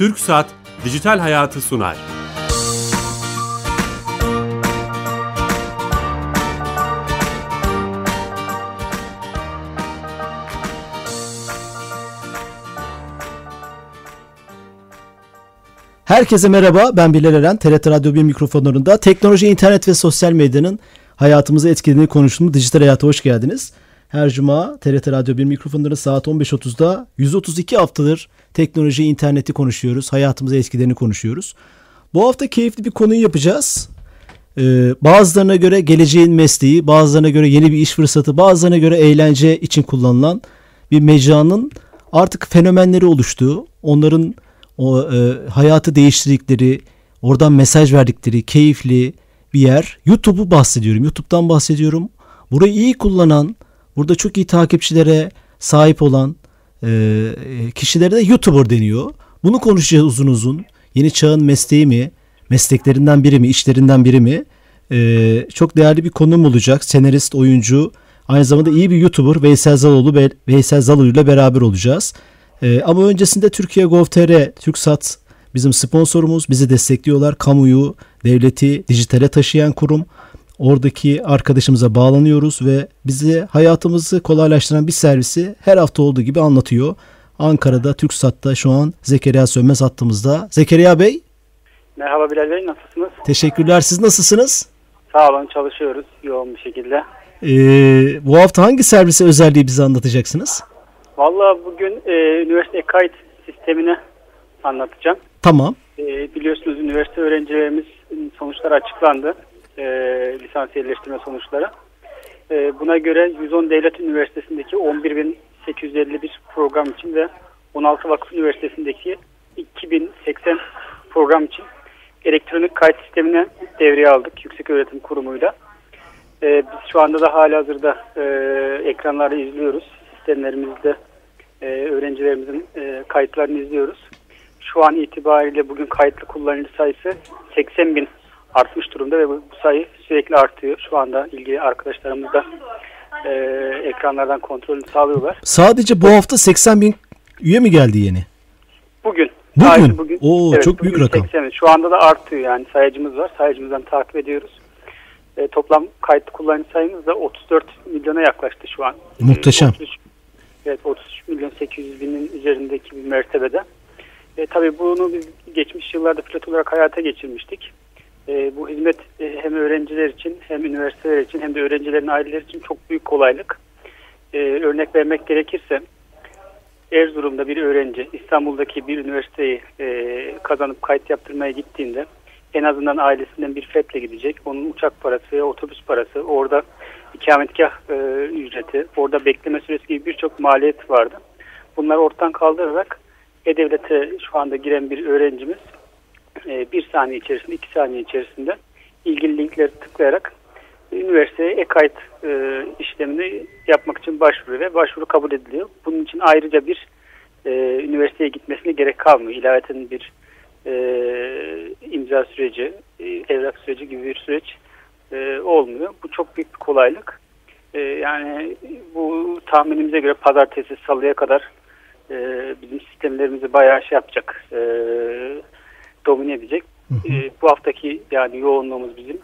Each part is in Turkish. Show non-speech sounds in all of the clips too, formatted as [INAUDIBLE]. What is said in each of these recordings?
Türk Saat Dijital Hayatı sunar. Herkese merhaba, ben Bilal Eren. TRT Radyo 1 mikrofonlarında teknoloji, internet ve sosyal medyanın hayatımızı etkilediğini konuştuğumuz dijital hayata hoş geldiniz. Her cuma TRT Radyo 1 mikrofonları saat 15.30'da 132 haftadır teknoloji, interneti konuşuyoruz. Hayatımıza etkilerini konuşuyoruz. Bu hafta keyifli bir konuyu yapacağız. Ee, bazılarına göre geleceğin mesleği, bazılarına göre yeni bir iş fırsatı, bazılarına göre eğlence için kullanılan bir mecranın artık fenomenleri oluştuğu, onların o e, hayatı değiştirdikleri, oradan mesaj verdikleri keyifli bir yer. YouTube'u bahsediyorum. YouTube'dan bahsediyorum. Burayı iyi kullanan, burada çok iyi takipçilere sahip olan e, kişilere de YouTuber deniyor. Bunu konuşacağız uzun uzun. Yeni çağın mesleği mi? Mesleklerinden biri mi? işlerinden biri mi? E, çok değerli bir konum olacak. Senarist, oyuncu, aynı zamanda iyi bir YouTuber Veysel Zaloğlu, Veysel Zaloğlu ile beraber olacağız. E, ama öncesinde Türkiye Gov.tr, TürkSat bizim sponsorumuz. Bizi destekliyorlar. Kamuyu, devleti dijitale taşıyan kurum. Oradaki arkadaşımıza bağlanıyoruz ve bizi hayatımızı kolaylaştıran bir servisi her hafta olduğu gibi anlatıyor. Ankara'da TürkSat'ta şu an Zekeriya Sönmez hattımızda. Zekeriya Bey. Merhaba Bilal Bey nasılsınız? Teşekkürler. Siz nasılsınız? Sağ olun çalışıyoruz yoğun bir şekilde. Ee, bu hafta hangi servise özelliği bize anlatacaksınız? Valla bugün e, üniversite kayıt sistemini anlatacağım. Tamam. E, biliyorsunuz üniversite öğrencilerimiz sonuçları açıklandı. E, lisans yerleştirme sonuçları. E, buna göre 110 Devlet Üniversitesi'ndeki 11.851 program için ve 16 Vakıf Üniversitesi'ndeki 2080 program için elektronik kayıt sistemini devreye aldık Yüksek Öğretim Kurumu'yla. E, biz şu anda da hala hazırda e, ekranlarda izliyoruz. Sistemlerimizde e, öğrencilerimizin e, kayıtlarını izliyoruz. Şu an itibariyle bugün kayıtlı kullanıcı sayısı 80 bin artmış durumda ve bu, sayı sürekli artıyor. Şu anda ilgili arkadaşlarımız da e, ekranlardan kontrolünü sağlıyorlar. Sadece bu hafta 80 bin üye mi geldi yeni? Bugün. Bugün? bugün Oo, evet, çok büyük rakam. 80. Şu anda da artıyor yani sayıcımız var. Sayıcımızdan takip ediyoruz. E, toplam kayıtlı kullanıcı sayımız da 34 milyona yaklaştı şu an. Muhteşem. E, 33, evet 33 milyon 800 binin üzerindeki bir mertebede. E, tabii bunu biz geçmiş yıllarda pilot olarak hayata geçirmiştik. E, bu hizmet e, hem öğrenciler için hem üniversiteler için hem de öğrencilerin aileleri için çok büyük kolaylık. E, örnek vermek gerekirse Erzurum'da bir öğrenci İstanbul'daki bir üniversiteyi kazanıp kayıt yaptırmaya gittiğinde en azından ailesinden bir fetle gidecek. Onun uçak parası, otobüs parası, orada ikametgah ücreti, orada bekleme süresi gibi birçok maliyet vardı. Bunları ortadan kaldırarak E-Devlet'e şu anda giren bir öğrencimiz e, bir saniye içerisinde, iki saniye içerisinde ilgili linkleri tıklayarak üniversiteye e-kayıt e, işlemini yapmak için başvuruyor ve başvuru kabul ediliyor. Bunun için ayrıca bir e, üniversiteye gitmesine gerek kalmıyor. İlaveten bir imza süreci, e, evrak süreci gibi bir süreç olmuyor. Bu çok büyük bir kolaylık. Yani bu tahminimize göre pazartesi, salıya kadar bizim sistemlerimizi bayağı şey yapacak, e, domine edecek. Hı hı. E, bu haftaki yani yoğunluğumuz bizim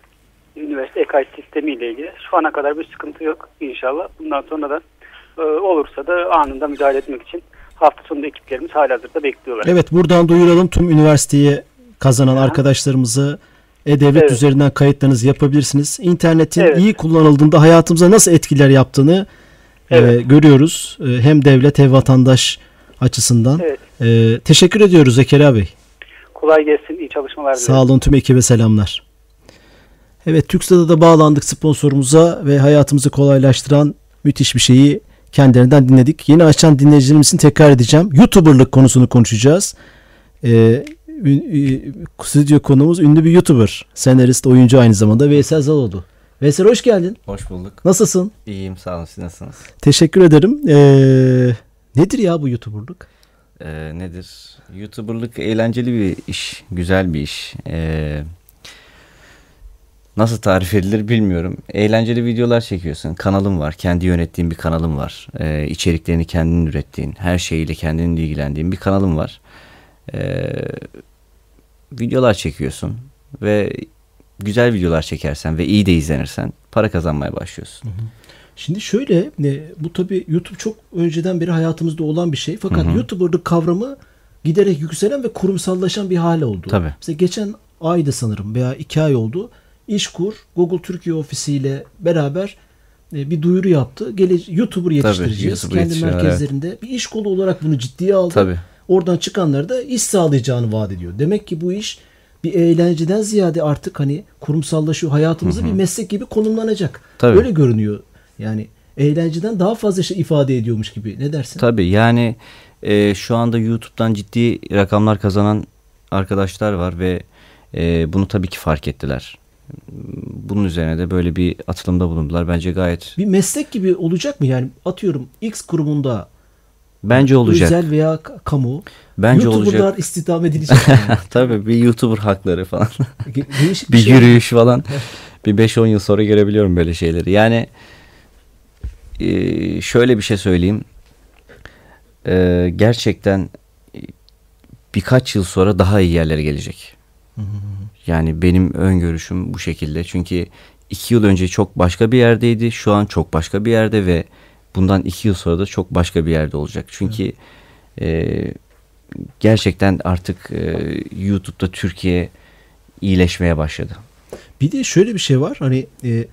üniversite ekay sistemiyle ilgili. Şu ana kadar bir sıkıntı yok inşallah. Bundan sonra da e, olursa da anında müdahale etmek için hafta sonunda ekiplerimiz hala hazırda bekliyorlar. Evet buradan duyuralım tüm üniversiteye kazanan Hı. arkadaşlarımızı e-devlet evet. üzerinden kayıtlarınızı yapabilirsiniz. İnternetin evet. iyi kullanıldığında hayatımıza nasıl etkiler yaptığını e, evet. e, görüyoruz. E, hem devlet hem vatandaş açısından. Evet. E, teşekkür ediyoruz Zekeriya Bey. Kolay gelsin. İyi çalışmalar Sağ olun tüm ekibe selamlar. Evet TürkSat'a da bağlandık sponsorumuza ve hayatımızı kolaylaştıran müthiş bir şeyi kendilerinden dinledik. Yeni açan dinleyicilerimiz için tekrar edeceğim. YouTuber'lık konusunu konuşacağız. Ee, stüdyo konuğumuz ünlü bir YouTuber. Senarist, oyuncu aynı zamanda Veysel Zaloğlu. Veysel hoş geldin. Hoş bulduk. Nasılsın? İyiyim sağ olun siz nasılsınız? Teşekkür ederim. Ee, nedir ya bu YouTuber'lık? Ee, nedir? YouTuber'lık eğlenceli bir iş, güzel bir iş. Ee, nasıl tarif edilir bilmiyorum. Eğlenceli videolar çekiyorsun. Kanalım var. Kendi yönettiğim bir kanalım var. Ee, içeriklerini kendin ürettiğin, her şeyiyle kendinin ilgilendiğin bir kanalım var. e, videolar çekiyorsun ve güzel videolar çekersen ve iyi de izlenirsen para kazanmaya başlıyorsun. Şimdi şöyle ne, bu tabii YouTube çok önceden beri hayatımızda olan bir şey. Fakat Hı hı. YouTuber'lık kavramı giderek yükselen ve kurumsallaşan bir hale oldu. Tabii. Mesela geçen ayda sanırım veya iki ay oldu. İşkur Google Türkiye ofisiyle beraber e, bir duyuru yaptı. Gele YouTuber yetiştireceğiz. YouTuber Kendi yetiştiriyor, merkezlerinde bir iş kolu olarak bunu ciddiye aldı. Tabii. Oradan çıkanlara da iş sağlayacağını vaat ediyor. Demek ki bu iş bir eğlenceden ziyade artık hani kurumsallaşıyor. Hayatımızda bir meslek gibi konumlanacak. Tabii. Öyle görünüyor. Yani eğlenceden daha fazla şey ifade ediyormuş gibi. Ne dersin? Tabii yani e, şu anda YouTube'dan ciddi rakamlar kazanan arkadaşlar var ve e, bunu tabii ki fark ettiler. Bunun üzerine de böyle bir atılımda bulundular. Bence gayet Bir meslek gibi olacak mı? Yani atıyorum X kurumunda bence olacak. özel veya ka- kamu Bence YouTuber'lar olacak. istihdam edilecek. Yani. [LAUGHS] Tabii bir YouTuber hakları falan. Değişik [LAUGHS] bir şey. yürüyüş falan. bir 5-10 yıl sonra görebiliyorum böyle şeyleri. Yani e, şöyle bir şey söyleyeyim. E, gerçekten birkaç yıl sonra daha iyi yerlere gelecek. Yani benim öngörüşüm bu şekilde. Çünkü iki yıl önce çok başka bir yerdeydi. Şu an çok başka bir yerde ve bundan iki yıl sonra da çok başka bir yerde olacak. Çünkü e, gerçekten artık e, YouTube'da Türkiye iyileşmeye başladı. Bir de şöyle bir şey var. Hani e,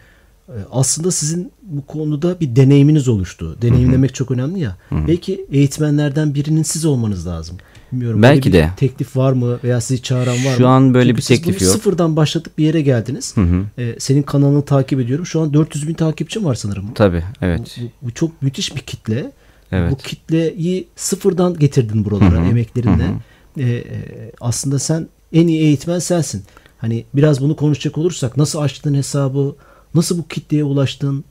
aslında sizin bu konuda bir deneyiminiz oluştu. Deneyimlemek çok önemli ya. Belki eğitmenlerden birinin siz olmanız lazım. Bilmiyorum. Belki bir de. teklif var mı veya sizi çağıran var mı? Şu an böyle Çünkü bir teklif yok. Sıfırdan başlatıp bir yere geldiniz. Hı hı. E, senin kanalını takip ediyorum. Şu an 400 bin takipçim var sanırım. Tabii evet. Bu, bu çok müthiş bir kitle. Evet. Bu kitleyi sıfırdan getirdin buralara Hı hı, emeklerinle. hı Ee, e, aslında sen en iyi eğitmen sensin. Hani biraz bunu konuşacak olursak nasıl açtın hesabı, nasıl bu kitleye ulaştın?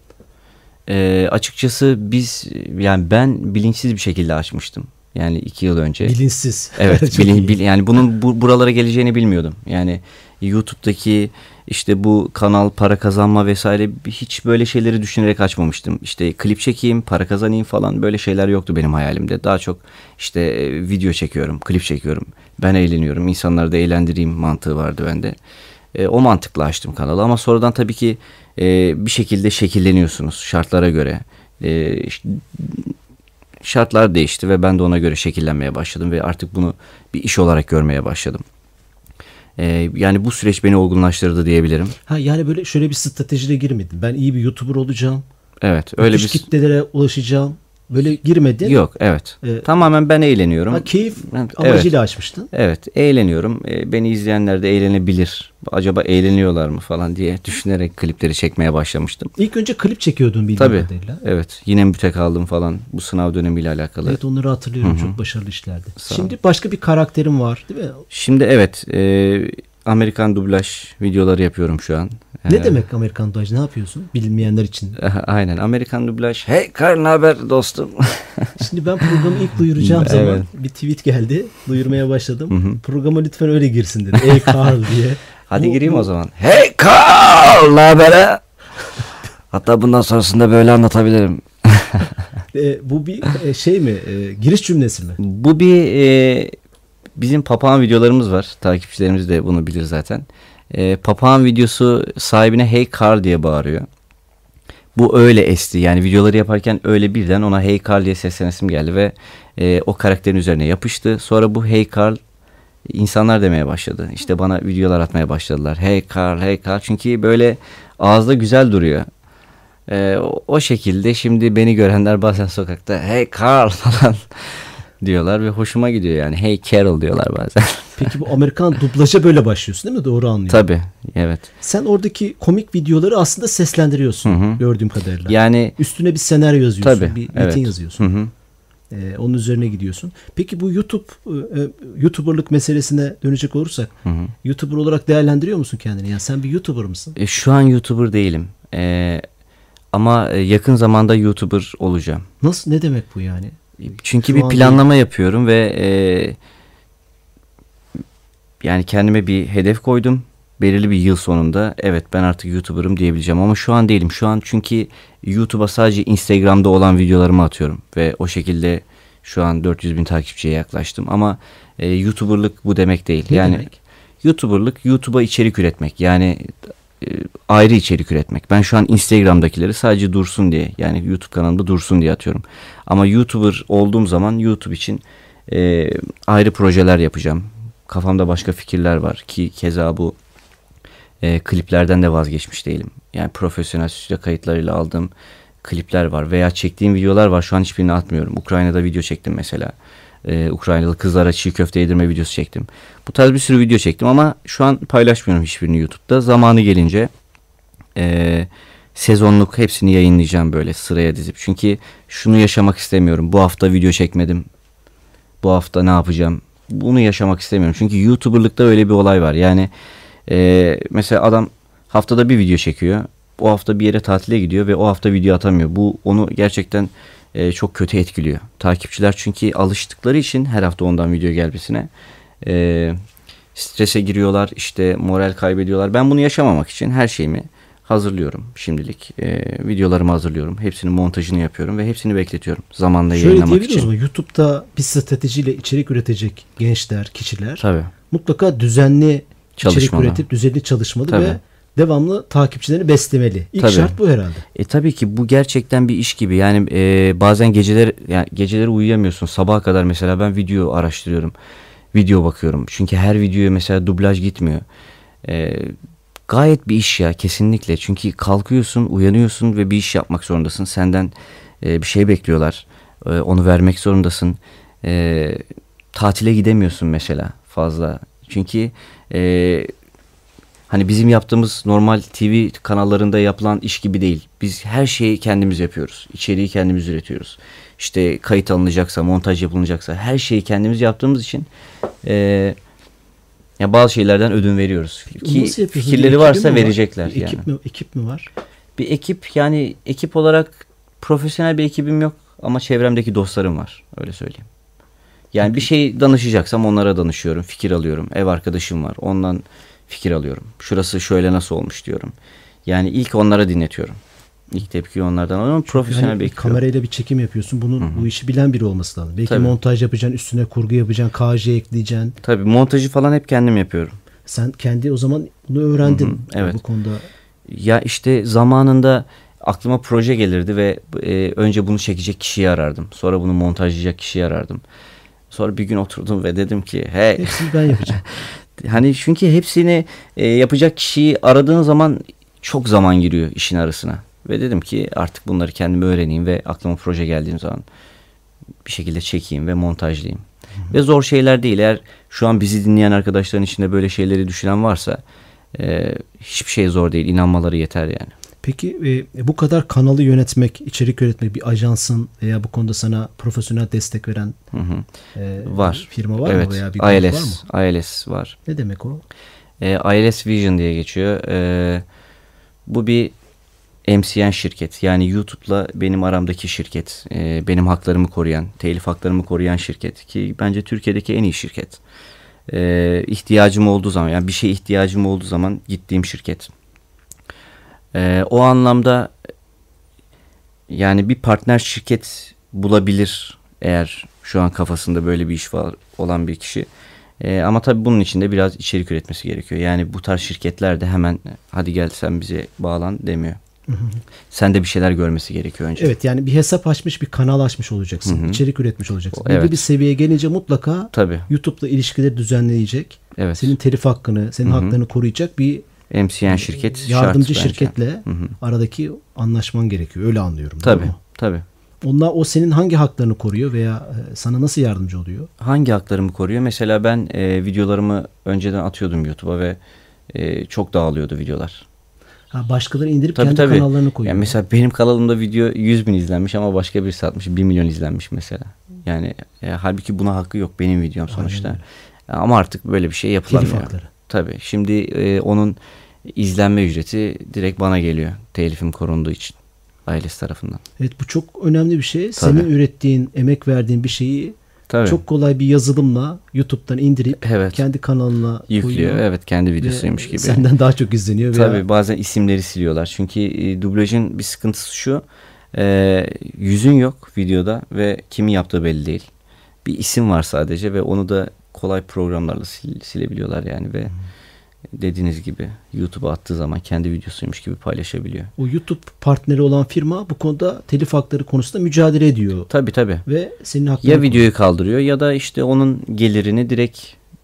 Ee, açıkçası biz yani ben bilinçsiz bir şekilde açmıştım. Yani iki yıl önce. Bilinçsiz. [LAUGHS] Evet, bilin, bil- yani bunun bu, buralara geleceğini bilmiyordum. Yani YouTube'daki işte bu kanal para kazanma vesaire hiç böyle şeyleri düşünerek açmamıştım. İşte klip çekeyim, para kazanayım falan böyle şeyler yoktu benim hayalimde. Daha çok işte e, video çekiyorum, klip çekiyorum. Ben eğleniyorum, insanları da eğlendireyim mantığı vardı bende. E, o mantıkla açtım kanalı ama sonradan tabii ki e, bir şekilde şekilleniyorsunuz şartlara göre. E, şartlar değişti ve ben de ona göre şekillenmeye başladım ve artık bunu bir iş olarak görmeye başladım. Ee, yani bu süreç beni olgunlaştırdı diyebilirim. Ha yani böyle şöyle bir stratejiyle girmedin. Ben iyi bir YouTuber olacağım. Evet, öyle bir kitlelere ulaşacağım. Böyle girmedin. yok, evet. Ee, Tamamen ben eğleniyorum. Ha, keyif Evet. amacıyla açmıştın. Evet, eğleniyorum. Ee, beni izleyenler de eğlenebilir. Acaba eğleniyorlar mı falan diye düşünerek klipleri çekmeye başlamıştım. İlk önce klip çekiyordun bildiğim Tabii. kadarıyla. Evet, yine mütek aldım falan bu sınav dönemiyle alakalı. Evet onları hatırlıyorum. Çok başarılı işlerdi. Sağ Şimdi başka bir karakterin var değil mi? Şimdi evet, e, Amerikan dublaj videoları yapıyorum şu an. Ne Ee, demek Amerikan dublaj? Ne yapıyorsun? Bilmeyenler için. [LAUGHS] Aynen Amerikan dublaj. Hey Karl haber dostum? [LAUGHS] Şimdi ben programı ilk duyuracağım [LAUGHS] Evet. zaman bir tweet geldi. Duyurmaya başladım. Programa lütfen öyle girsin dedi. Ey Carl diye. Hadi Bu- gireyim bu- o zaman. Hey Karl ne haber? ha? Hatta bundan sonrasında böyle anlatabilirim. E, bu bir e, şey mi? E, giriş cümlesi mi? Bu bir e, bizim papağan videolarımız var. Takipçilerimiz de bunu bilir zaten. E, papağan videosu sahibine Hey Carl diye bağırıyor. Bu öyle esti. Yani videoları yaparken öyle birden ona Hey Carl diye seslenesim geldi ve e, o karakterin üzerine yapıştı. Sonra bu Hey Carl insanlar demeye başladı. İşte bana videolar atmaya başladılar. Hey Carl, Hey Carl. Çünkü böyle ağızda güzel duruyor. E, o, o şekilde şimdi beni görenler bazen sokakta Hey Carl [LAUGHS] falan diyorlar ve hoşuma gidiyor yani. Hey Carol diyorlar bazen. [LAUGHS] Peki bu Amerikan dublaja böyle başlıyorsun değil mi? Doğru anlıyorum. Tabii, evet. Sen oradaki komik videoları aslında seslendiriyorsun Hı hı. gördüğüm kadarıyla. Yani Üstüne bir senaryo yazıyorsun. tabii, bir metin evet. yazıyorsun. Ee, onun üzerine gidiyorsun. Peki bu YouTube e, e, YouTuber'lık meselesine dönecek olursak Hı hı. YouTuber olarak değerlendiriyor musun kendini? Yani sen bir YouTuber mısın? E, şu an YouTuber değilim. E, ama e, yakın zamanda YouTuber olacağım. Nasıl ne demek bu yani? Çünkü Şu bir an planlama yapıyorum ve e, yani kendime bir hedef koydum. Belirli bir yıl sonunda evet ben artık YouTuber'ım diyebileceğim ama şu an değilim. Şu an çünkü YouTube'a sadece Instagram'da olan videolarımı atıyorum ve o şekilde Şu an 400 bin takipçiye yaklaştım ama e, YouTuber'lık bu demek değil. Ne yani demek? YouTuber'lık YouTube'a içerik üretmek. Yani ayrı içerik üretmek. Ben şu an Instagram'dakileri sadece dursun diye yani YouTube kanalımda dursun diye atıyorum. Ama YouTuber olduğum zaman YouTube için e, ayrı projeler yapacağım. Kafamda başka fikirler var ki keza bu e, kliplerden de vazgeçmiş değilim. Yani profesyonel stüdyo kayıtlarıyla aldığım klipler var veya çektiğim videolar var. Şu an hiçbirini atmıyorum. Ukrayna'da video çektim mesela. Ee, Ukraynalı kızlara çiğ köfte yedirme videosu çektim. Bu tarz bir sürü video çektim ama şu an paylaşmıyorum hiçbirini YouTube'da. Zamanı gelince e, sezonluk hepsini yayınlayacağım böyle sıraya dizip. Çünkü şunu yaşamak istemiyorum. Bu hafta video çekmedim. Bu hafta ne yapacağım? Bunu yaşamak istemiyorum. Çünkü YouTuber'lıkta öyle bir olay var. Yani e, mesela adam haftada bir video çekiyor. O hafta bir yere tatile gidiyor ve o hafta video atamıyor. Bu onu gerçekten e, çok kötü etkiliyor. Takipçiler çünkü alıştıkları için her hafta ondan video gelmesine e, strese giriyorlar. işte moral kaybediyorlar. Ben bunu yaşamamak için her şeyimi hazırlıyorum şimdilik. E, videolarımı hazırlıyorum. Hepsinin montajını yapıyorum ve hepsini bekletiyorum. Zamanla Şöyle yayınlamak için. ama YouTube'da bir stratejiyle içerik üretecek gençler, kişiler Tabii. mutlaka düzenli içerik Çalışmalı. üretip düzenli çalışmalı Tabii. ve devamlı takipçilerini beslemeli. İlk Tabii. şart bu herhalde. E tabii ki bu gerçekten bir iş gibi. Yani e, bazen geceler yani geceleri uyuyamıyorsun. Sabaha kadar mesela ben video araştırıyorum. Video bakıyorum. Çünkü her videoya mesela dublaj gitmiyor. E, gayet bir iş ya kesinlikle. Çünkü kalkıyorsun, uyanıyorsun ve bir iş yapmak zorundasın. Senden e, bir şey bekliyorlar. E, onu vermek zorundasın. E, tatile gidemiyorsun mesela fazla. Çünkü e, Hani bizim yaptığımız normal TV kanallarında yapılan iş gibi değil. Biz her şeyi kendimiz yapıyoruz. İçeriği kendimiz üretiyoruz. İşte kayıt alınacaksa, montaj yapılacaksa her şeyi kendimiz yaptığımız için e, ya bazı şeylerden ödün veriyoruz. Ki fikirleri varsa var? verecekler Bir yani. Ekip mi, ekip mi var? Bir ekip yani ekip olarak profesyonel bir ekibim yok ama çevremdeki dostlarım var. Öyle söyleyeyim. Yani bir şey danışacaksam onlara danışıyorum, fikir alıyorum. Ev arkadaşım var. Ondan fikir alıyorum. Şurası şöyle nasıl olmuş diyorum. Yani ilk onlara dinletiyorum. İlk tepkiyi onlardan alıyorum. Profesyonel Yani yok. kamerayla bir çekim yapıyorsun. Bunun bu işi bilen biri olması lazım. Belki Tabii. montaj yapacaksın, üstüne kurgu yapacaksın, KJ ekleyeceksin. Tabii montajı falan hep kendim yapıyorum. Sen kendi o zaman bunu öğrendin. Evet. Bu konuda Ya işte zamanında aklıma proje gelirdi ve e, önce bunu çekecek kişiyi arardım. Sonra bunu montajlayacak kişiyi arardım. Sonra bir gün oturdum ve dedim ki hey hepsini ben yapacağım. [LAUGHS] Hani çünkü hepsini e, yapacak kişiyi aradığın zaman çok zaman giriyor işin arasına. Ve dedim ki artık bunları kendim öğreneyim ve aklıma proje geldiğim zaman bir şekilde çekeyim ve montajlayayım. Ve zor şeyler değil. Eğer şu an bizi dinleyen arkadaşların içinde böyle şeyleri düşünen varsa e, hiçbir şey zor değil. İnanmaları yeter yani. Peki e, bu kadar kanalı yönetmek, içerik üretmek bir ajansın veya bu konuda sana profesyonel destek veren Hı hı. e, Var. firma var evet. mı veya bir grup var mı? ILS, ILS var. Ne demek o? E, ILS Vision diye geçiyor. E, bu bir MCN şirket. Yani YouTube'la benim aramdaki şirket. E, benim haklarımı koruyan, telif haklarımı koruyan şirket. Ki bence Türkiye'deki en iyi şirket. E, ihtiyacım olduğu zaman, yani bir şeye ihtiyacım olduğu zaman gittiğim şirket. E, o anlamda yani bir partner şirket bulabilir eğer şu an kafasında böyle bir iş var olan bir kişi. Ee, ama tabii bunun için de biraz içerik üretmesi gerekiyor. Yani bu tarz şirketler de hemen hadi gel sen bize bağlan demiyor. Sen de bir şeyler görmesi gerekiyor önce. Evet yani bir hesap açmış, bir kanal açmış olacaksın. Hı hı. içerik üretmiş olacaksın. Belli evet. bir seviyeye gelince mutlaka Tabii. YouTube'la ilişkileri düzenleyecek. Evet. Senin telif hakkını, senin Hı hı. haklarını koruyacak bir MCN şirket yardımcı şart bence. şirketle Hı hı. aradaki anlaşman gerekiyor. Öyle anlıyorum. Tabii. Tabii. Onlar o senin hangi haklarını koruyor veya e, sana nasıl yardımcı oluyor? Hangi haklarımı koruyor? Mesela ben e, videolarımı önceden atıyordum YouTube'a ve e, çok dağılıyordu videolar. Ha, başkaları indirip Tabii kendi tabii. kanallarını koyuyor. Yani mesela benim kanalımda video 100 bin izlenmiş ama başka birisi atmış 1 milyon izlenmiş mesela. Yani e, halbuki buna hakkı yok benim videom sonuçta. Aynen Ama artık böyle bir şey yapılamıyor. Telif hakları. Tabii. Şimdi e, onun izlenme ücreti direkt bana geliyor. Telifim korunduğu için ailesi tarafından. Evet bu çok önemli bir şey. Senin ürettiğin, emek verdiğin bir şeyi Tabii. çok kolay bir yazılımla YouTube'dan indirip Evet. kendi kanalına yüklüyor. koyuyor. Evet, kendi videosuymuş gibi. Senden daha çok izleniyor. veya- Tabii bazen isimleri siliyorlar. Çünkü e, dublajın bir sıkıntısı şu. Ee, yüzün yok videoda ve kimin yaptığı belli değil. Bir isim var sadece ve onu da kolay programlarla sil- silebiliyorlar yani ve dediğiniz gibi YouTube'a attığı zaman kendi videosuymuş gibi paylaşabiliyor. O YouTube partneri olan firma bu konuda telif hakları konusunda mücadele ediyor. Tabii tabii. Ve senin hakkını Ya videoyu kaldırıyor ya da işte onun gelirini direkt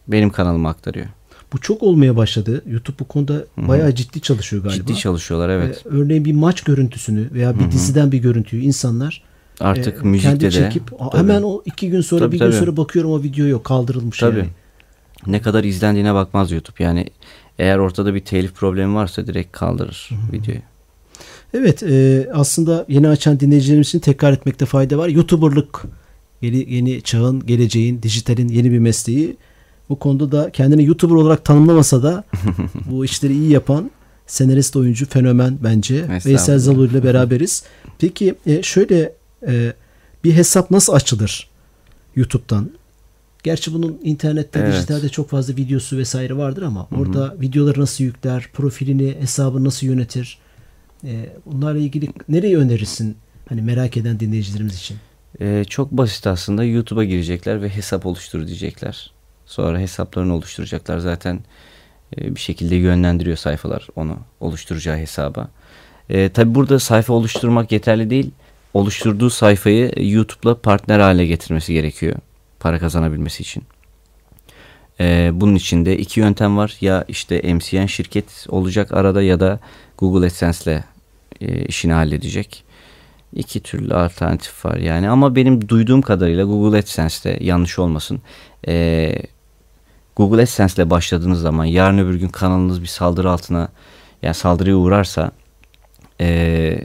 benim kanalıma aktarıyor. Bu çok olmaya başladı. YouTube bu konuda bayağı ciddi çalışıyor galiba. Ciddi çalışıyorlar evet. Ee, örneğin bir maç görüntüsünü veya bir diziden bir görüntüyü insanlar Artık e, müzikte kendi de çekip "Aa, tabii. hemen o iki gün sonra Tabii, bir gün tabii. sonra bakıyorum o video yok kaldırılmış Tabii. yani. Ne kadar izlendiğine bakmaz YouTube. Yani eğer ortada bir telif problemi varsa direkt kaldırır videoyu. Evet e, aslında yeni açan dinleyicilerimiz için tekrar etmekte fayda var. YouTuber'lık yeni, yeni çağın, geleceğin, dijitalin yeni bir mesleği. Bu konuda da kendini YouTuber olarak tanımlamasa da [LAUGHS] bu işleri iyi yapan senarist oyuncu fenomen bence. Veysel Zalu ile beraberiz. Peki e, şöyle e, bir hesap nasıl açılır YouTube'dan? Gerçi bunun internette, Evet. dijitalde çok fazla videosu vesaire vardır ama orada videoları nasıl yükler, profilini, hesabını nasıl yönetir? E, bunlarla ilgili nereyi önerirsin? Hani merak eden dinleyicilerimiz için. Ee, çok basit aslında. YouTube'a girecekler ve hesap oluştur diyecekler. Sonra hesaplarını oluşturacaklar. Zaten e, bir şekilde yönlendiriyor sayfalar onu oluşturacağı hesaba. E, Tabi burada sayfa oluşturmak yeterli değil. Oluşturduğu sayfayı YouTube'la partner hale getirmesi gerekiyor. Para kazanabilmesi için. E, bunun için de iki yöntem var. Ya işte MCN şirket olacak arada ya da Google AdSense'le e, işini halledecek. İki türlü alternatif var yani ama benim duyduğum kadarıyla Google AdSense'de yanlış olmasın. e, Google AdSense ile başladığınız zaman yarın öbür gün kanalınız bir saldırı altına yani saldırıya uğrarsa e,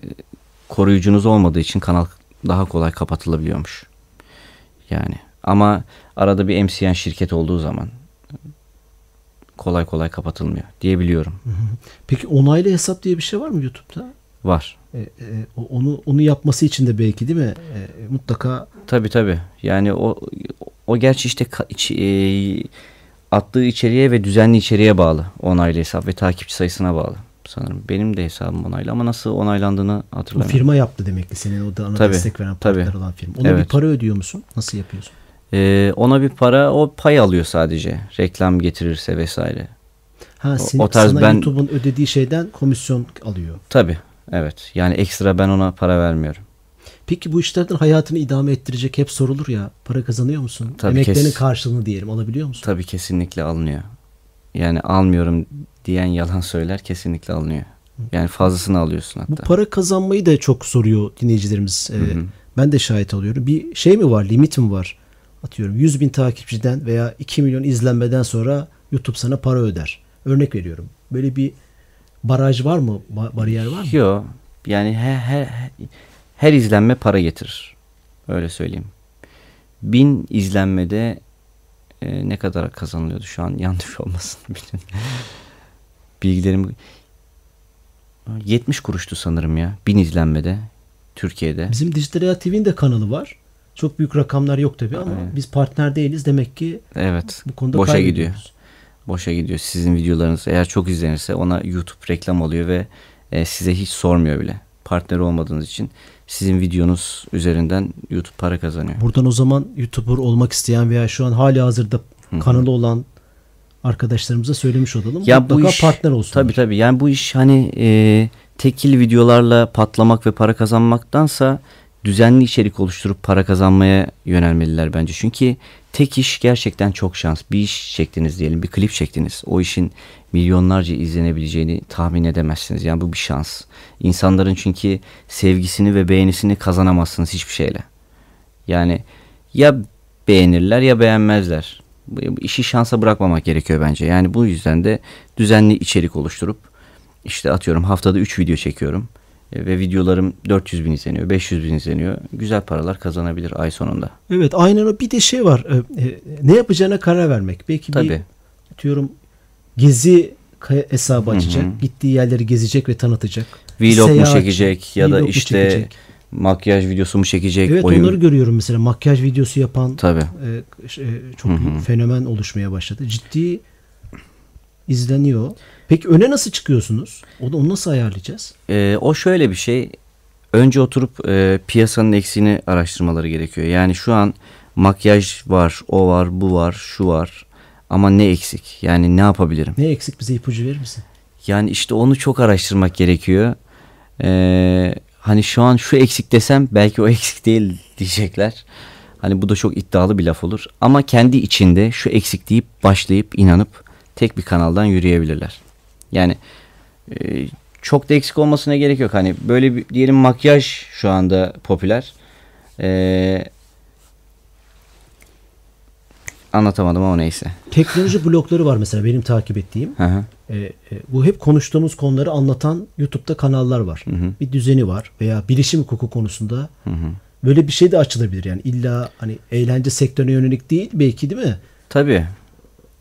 koruyucunuz olmadığı için kanal daha kolay kapatılabiliyormuş. Yani ama arada bir MCN şirket olduğu zaman kolay kolay kapatılmıyor diyebiliyorum. Peki onaylı hesap diye bir şey var mı YouTube'da? Var. E, e, o- onu onu yapması için de belki değil mi? E, mutlaka Tabi tabi. Yani o o gerçi işte iç- e, attığı içeriğe ve düzenli içeriğe bağlı. Onaylı hesap ve takipçi sayısına bağlı sanırım. Benim de hesabım onaylı ama nasıl onaylandığını o hatırlamıyorum. firma yaptı demek ki senin o da ana Tabii, destek veren tabii. partner olan firma. Ona bir Evet. para ödüyor musun? Nasıl yapıyorsun? Ee, ona bir para o pay alıyor sadece. Reklam getirirse vesaire. Ha, O- senin, o tarz sana ben- YouTube'un ödediği şeyden komisyon alıyor. Tabi evet. Yani ekstra ben ona para vermiyorum. Peki bu işlerden hayatını idame ettirecek hep sorulur ya. Para kazanıyor musun? Tabii, Emeklerinin kes- karşılığını diyelim alabiliyor musun? Tabi kesinlikle alınıyor. Yani almıyorum diyen yalan söyler kesinlikle alınıyor. Yani fazlasını alıyorsun Bu hatta. para kazanmayı da çok soruyor dinleyicilerimiz. Ee. Ben de şahit alıyorum. Bir şey mi var, limit mi var? Atıyorum 100 bin takipçiden veya 2 milyon izlenmeden sonra YouTube sana para öder. Örnek veriyorum. Böyle bir baraj var mı? Ba- bariyer var mı? Yok. Yani her, her, her izlenme para getirir. Öyle söyleyeyim. Bin izlenmede e, ne kadar kazanılıyordu şu an yanlış olmasın. [LAUGHS] Bütün Bilgilerim 70 kuruştu sanırım ya. Bin izlenmede Türkiye'de. Bizim Dijital TV'nin de kanalı var. Çok büyük rakamlar yok tabii ama Aynen. biz partner değiliz. Demek ki Evet. bu konuda boşa gidiyor. Boşa gidiyor. Sizin videolarınız eğer çok izlenirse ona YouTube reklam oluyor ve e, size hiç sormuyor bile. Partner olmadığınız için sizin videonuz üzerinden YouTube para kazanıyor. Buradan o zaman YouTuber olmak isteyen veya şu an hali hazırda kanalı olan arkadaşlarımıza söylemiş olalım. Ya Mutlaka bu iş partner olsun. Tabii tabii. Yani bu iş hani e, tekil videolarla patlamak ve para kazanmaktansa düzenli içerik oluşturup para kazanmaya yönelmeliler bence. Çünkü tek iş gerçekten çok şans. Bir iş çektiniz diyelim, bir klip çektiniz. O işin milyonlarca izlenebileceğini tahmin edemezsiniz. Yani bu bir şans. İnsanların çünkü sevgisini ve beğenisini kazanamazsınız hiçbir şeyle. Yani ya beğenirler ya beğenmezler. İşi şansa bırakmamak gerekiyor bence. Yani bu yüzden de düzenli içerik oluşturup işte atıyorum haftada 3 video çekiyorum ve videolarım 400 bin izleniyor, 500 bin izleniyor. Güzel paralar kazanabilir ay sonunda. Evet aynen o. Bir de şey var. e, e, ne yapacağına karar vermek. Belki bir Tabii. diyorum gezi hesabı Hı hı. açacak. Gittiği yerleri gezecek ve tanıtacak. Vlog mu çekecek ya da işte çekecek? makyaj videosu mu çekecek? Evet oyun. onları görüyorum mesela makyaj videosu yapan Tabii. e, çok Hı hı. fenomen oluşmaya başladı. Ciddi izleniyor. Peki öne nasıl çıkıyorsunuz? Onu, onu nasıl ayarlayacağız? Ee, o şöyle bir şey. önce oturup e, piyasanın eksiğini araştırmaları gerekiyor. Yani şu an makyaj var, o var, bu var, şu var. Ama ne eksik? Yani ne yapabilirim? Ne eksik bize ipucu verir misin? Yani işte onu çok araştırmak gerekiyor. Ee, hani şu an şu eksik desem belki o [LAUGHS] eksik değil diyecekler. Hani bu da çok iddialı bir laf olur. Ama kendi içinde şu eksik deyip başlayıp inanıp tek bir kanaldan yürüyebilirler. Yani e, çok da eksik olmasına gerek yok. Hani böyle bir diyelim makyaj şu anda popüler. Ee, anlatamadım ama neyse. Teknoloji blokları var mesela benim takip ettiğim. Hı hı. E, e, bu hep konuştuğumuz konuları anlatan YouTube'da kanallar var. Bir düzeni var veya bilişim hukuku konusunda böyle bir şey de açılabilir yani illa hani eğlence sektörüne yönelik değil belki değil mi? Tabii.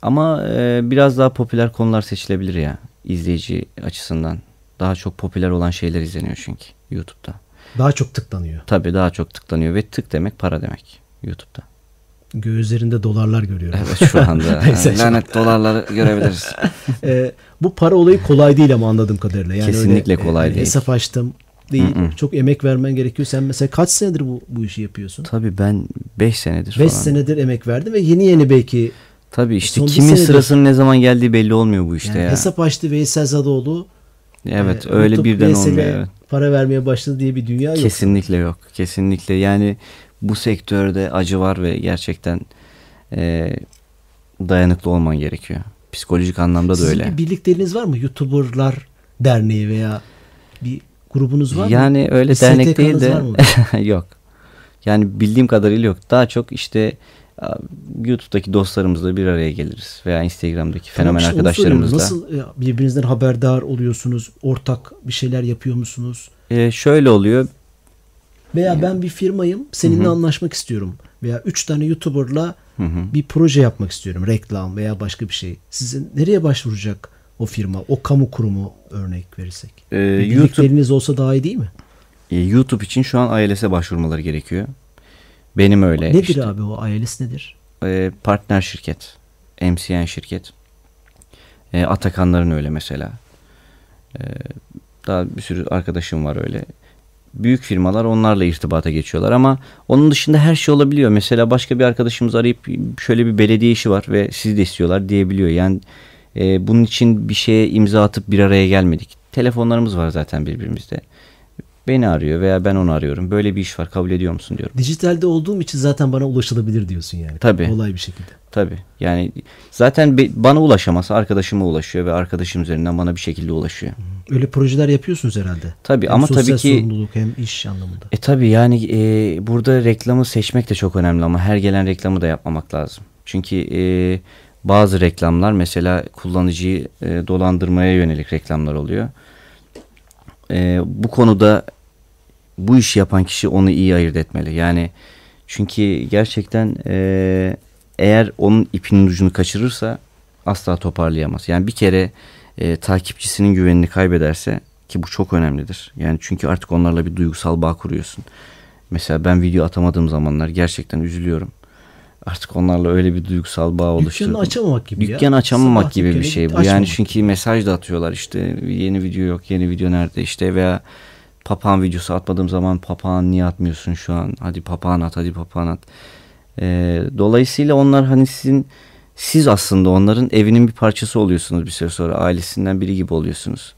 Ama e, biraz daha popüler konular seçilebilir ya izleyici açısından. Daha çok popüler olan şeyler izleniyor çünkü YouTube'da. Daha çok tıklanıyor. Tabii daha çok tıklanıyor ve tık demek para demek YouTube'da. Gözlerinde dolarlar görüyorum. Evet şu anda [LAUGHS] lanet dolarları görebiliriz. [LAUGHS] E, bu para olayı kolay değil ama anladığım kadarıyla. Yani Kesinlikle öyle, kolay hani değil. Hesap açtım değil. Çok emek vermen gerekiyor. Sen mesela kaç senedir bu, bu işi yapıyorsun? Tabii ben 5 senedir 5 falan. senedir emek verdin ve yeni yeni belki Tabii işte Son kimin sırasının ne zaman geldiği belli olmuyor bu işte yani ya. hesap açtı Veysel Zadoğlu. Evet e, öyle birden Veysel'e olmuyor. Evet. Para vermeye başladı diye bir dünya yok. Kesinlikle yok. Kesinlikle yani bu sektörde acı var ve gerçekten e, dayanıklı olman gerekiyor. Psikolojik anlamda da Sizin öyle. bir birlikteliğiniz var mı? YouTuber'lar derneği veya bir grubunuz var mı? Yani öyle Bir dernek değil de [LAUGHS] yok. Yani bildiğim kadarıyla yok. Daha çok işte YouTube'daki dostlarımızla bir araya geliriz veya Instagram'daki Tamam fenomen işte arkadaşlarımızla. Nasıl ya, birbirinizden haberdar oluyorsunuz? Ortak bir şeyler yapıyor musunuz? E, şöyle oluyor. Veya ben bir firmayım. Seninle anlaşmak istiyorum. Veya üç tane YouTuber'la Hı hı. bir proje yapmak istiyorum. Reklam veya başka bir şey. Sizin nereye başvuracak o firma? O kamu kurumu örnek verirsek. E, Bir YouTube olsa daha iyi değil mi? e, YouTube için şu an ILS'e başvurmaları gerekiyor. Benim öyle. nedir işte. abi o ILS nedir? e, partner şirket. MCN şirket. E, Atakanların öyle mesela. E, daha bir sürü arkadaşım var öyle. Büyük firmalar onlarla irtibata geçiyorlar ama onun dışında her şey olabiliyor. Mesela başka bir arkadaşımız arayıp şöyle bir belediye işi var ve sizi de istiyorlar diyebiliyor. Yani e, bunun için bir şeye imza atıp bir araya gelmedik. Telefonlarımız var zaten birbirimizde. Beni arıyor veya ben onu arıyorum. Böyle bir iş var kabul ediyor musun diyorum. Dijitalde olduğum için zaten bana ulaşılabilir diyorsun yani. Tabii. Kolay bir şekilde. Tabii. Yani zaten bana ulaşamasa arkadaşıma ulaşıyor ve arkadaşım üzerinden bana bir şekilde ulaşıyor. Öyle projeler yapıyorsunuz herhalde. Tabii Hem ama tabii ki sorumluluk hem iş anlamında. e tabii yani e, burada reklamı seçmek de çok önemli ama her gelen reklamı da yapmamak lazım. Çünkü e, bazı reklamlar mesela kullanıcıyı e, dolandırmaya yönelik reklamlar oluyor. E, bu konuda bu işi yapan kişi onu iyi ayırt etmeli. Yani çünkü gerçekten e, eğer onun ipinin ucunu kaçırırsa asla toparlayamaz. Yani bir kere e, takipçisinin güvenini kaybederse ki bu çok önemlidir. Yani çünkü artık onlarla bir duygusal bağ kuruyorsun. Mesela ben video atamadığım zamanlar gerçekten üzülüyorum. Artık onlarla öyle bir duygusal bağ oluşturdum. Dükkanı açamamak gibi ya. Dükkan açamamak Sabah gibi bir dükkanı şey bu. açmamak. Yani çünkü mesaj da atıyorlar işte yeni video yok, yeni video nerede işte veya papağan videosu atmadığım zaman papağan niye atmıyorsun şu an? Hadi papağan at, hadi papağan at. Ee, dolayısıyla onlar hani sizin siz aslında onların evinin bir parçası oluyorsunuz bir süre sonra ailesinden biri gibi oluyorsunuz.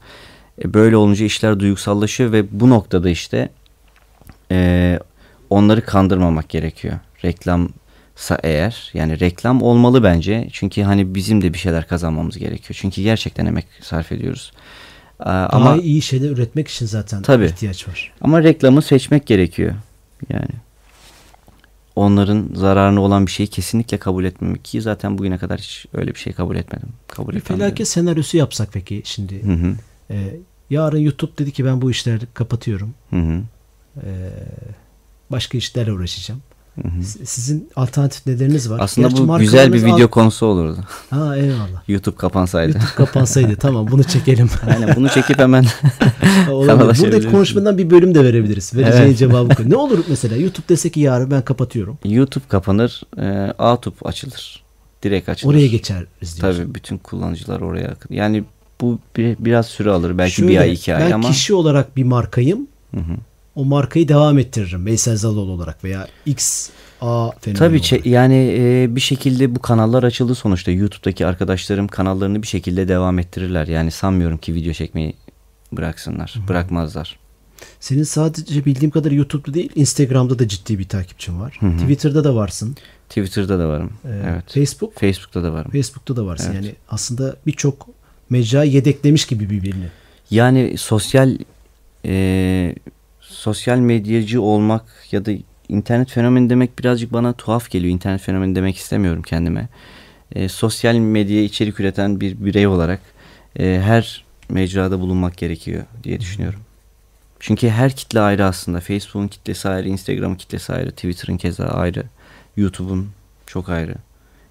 E, böyle olunca işler duygusallaşıyor ve bu noktada işte e, onları kandırmamak gerekiyor. Reklamsa eğer yani reklam olmalı bence çünkü hani bizim de bir şeyler kazanmamız gerekiyor. Çünkü gerçekten emek sarf ediyoruz. Aa, Daha ama iyi şeyler üretmek için zaten Tabii. ihtiyaç var. ama reklamı seçmek gerekiyor. Yani onların zararına olan bir şeyi kesinlikle kabul etmemek ki zaten bugüne kadar hiç öyle bir şey kabul etmedim. Kabul Bir etmem. felaket senaryosu yapsak peki şimdi. Hı hı. Ee, yarın YouTube dedi ki ben bu işleri kapatıyorum. Hı hı. Ee, başka işlerle uğraşacağım. Hı hı. Sizin alternatif nedeniniz var. Aslında Gerçi bu güzel bir video konusu olurdu. Ha eyvallah. [LAUGHS] YouTube kapansaydı. YouTube kapansaydı [LAUGHS] tamam bunu çekelim. Aynen bunu çekip hemen [LAUGHS] Buradaki konuşmadan bir bölüm de verebiliriz. Vereceğin Evet. cevabı. Ne olur mesela YouTube dese ki yarın ben kapatıyorum. YouTube kapanır, e, YouTube açılır. Direkt açılır. Oraya geçeriz diyorsun. Tabii bütün kullanıcılar oraya akın. Yani bu bir, biraz süre alır. Belki bir Şöyle, ay iki ay ben ama. kişi olarak bir markayım. Hı hı. O markayı devam ettiririm. Veysel Zaloğlu olarak veya X A fenomeni Tabii çe- yani e, bir şekilde bu kanallar açıldı sonuçta. YouTube'daki arkadaşlarım kanallarını bir şekilde devam ettirirler. Yani sanmıyorum ki video çekmeyi bıraksınlar. Bırakmazlar. Senin sadece bildiğim kadar YouTube'da değil Instagram'da da ciddi bir takipçin var. Twitter'da da varsın. Twitter'da da varım. Ee, evet. Facebook Facebook'ta da varım. Facebook'ta da varsın. Evet. Yani aslında birçok mecra yedeklemiş gibi birbirini. Yani sosyal e, sosyal medyacı olmak ya da internet fenomeni demek birazcık bana tuhaf geliyor. İnternet fenomeni demek istemiyorum kendime. E, sosyal medya içerik üreten bir birey olarak e, her mecrada bulunmak gerekiyor diye düşünüyorum. Çünkü her kitle ayrı aslında. Facebook'un kitlesi ayrı, Instagram'ın kitlesi ayrı, Twitter'ın keza ayrı, YouTube'un çok ayrı.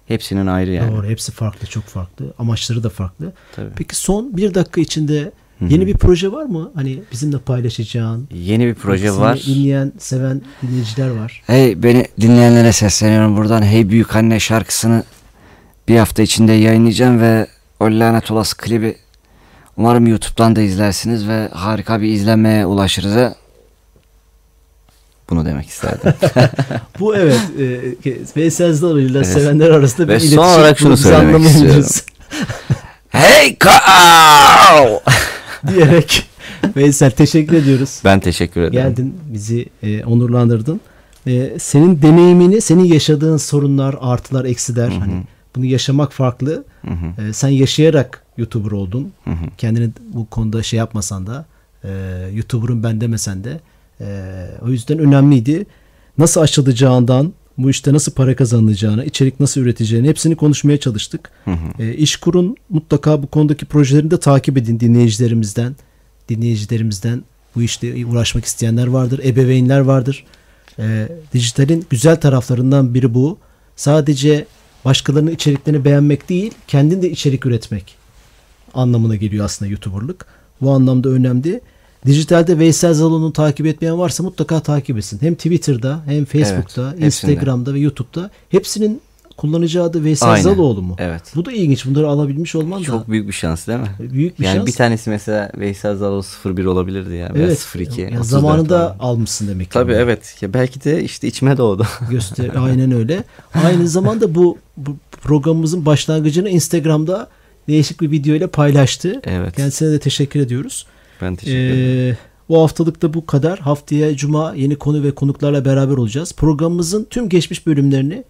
Hepsinin ayrı yani. Doğru. Hepsi farklı. Çok farklı. Amaçları da farklı. Tabii. Peki son bir dakika içinde Hı hı. yeni bir proje var mı? Hani bizimle paylaşacağın. Yeni bir proje seni var. dinleyen, seven dinleyiciler var. Hey beni dinleyenlere sesleniyorum buradan. Hey büyük anne şarkısını bir hafta içinde yayınlayacağım ve o lanet olası klibi umarım YouTube'dan da izlersiniz ve harika bir izlenmeye ulaşırız. Bunu demek isterdim. [LAUGHS] Bu evet. E, Veysel Zaloğlu ile Evet. sevenler arasında bir Ve son iletişim. olarak şunu Bunu biz söylemek anlamayabiliriz. [LAUGHS] Hey Kao! [LAUGHS] diyerek Veysel teşekkür ediyoruz. ben teşekkür ederim. Geldin bizi e, onurlandırdın. E, senin deneyimini, senin yaşadığın sorunlar, artılar, eksiler. Hı hı. Hani bunu yaşamak farklı. Hı hı, E, sen yaşayarak YouTuber oldun. hı hı. Kendini bu konuda şey yapmasan da e, YouTuber'ın ben demesen de e, o yüzden önemliydi. Nasıl açılacağından, bu işte nasıl para kazanılacağını, içerik nasıl üreteceğini hepsini konuşmaya çalıştık. Hı hı. E, İşkur'un mutlaka bu konudaki projelerini de takip edin dinleyicilerimizden. Dinleyicilerimizden bu işte uğraşmak isteyenler vardır, ebeveynler vardır. E, dijitalin güzel taraflarından biri bu. Sadece başkalarının içeriklerini beğenmek değil, kendin de içerik üretmek anlamına geliyor aslında YouTuber'lık. Bu anlamda önemli. Dijitalde Veysel Zaloğlu'nu takip etmeyen varsa mutlaka takip etsin. Hem Twitter'da hem Facebook'ta, hepsinde. Instagram'da ve YouTube'da hepsinin kullanıcı adı Veysel Aynen. Zaloğlu mu? Evet. Bu da ilginç. Bunları alabilmiş olman Çok da büyük bir şans değil mi? büyük bir yani şans. bir tanesi mesela Veysel Zaloğlu 01 olabilirdi ya. veya evet. 02. Ya 34 zamanında falan. almışsın demek ki. Tabii evet. Ya belki de işte içime doğdu. [LAUGHS] Göster aynen öyle. Aynı zamanda bu, bu programımızın başlangıcını Instagram'da değişik bir video ile paylaştı. evet. Kendisine de teşekkür ediyoruz. Ben teşekkür ederim. Ee, bu haftalık da bu kadar. Haftaya cuma yeni konu ve konuklarla beraber olacağız. Programımızın tüm geçmiş bölümlerini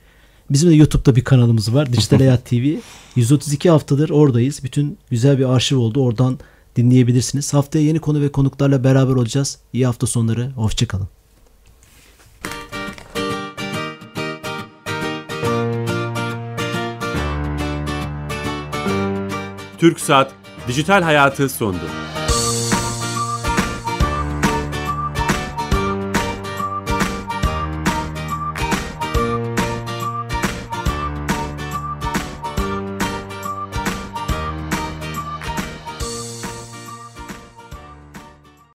bizim de YouTube'da bir kanalımız var. Dijital [LAUGHS] Hayat TV. 132 haftadır oradayız. Bütün güzel bir arşiv oldu. Oradan dinleyebilirsiniz. Haftaya yeni konu ve konuklarla beraber olacağız. İyi hafta sonları. Hoşçakalın. Türk Saat Dijital Hayatı sondu.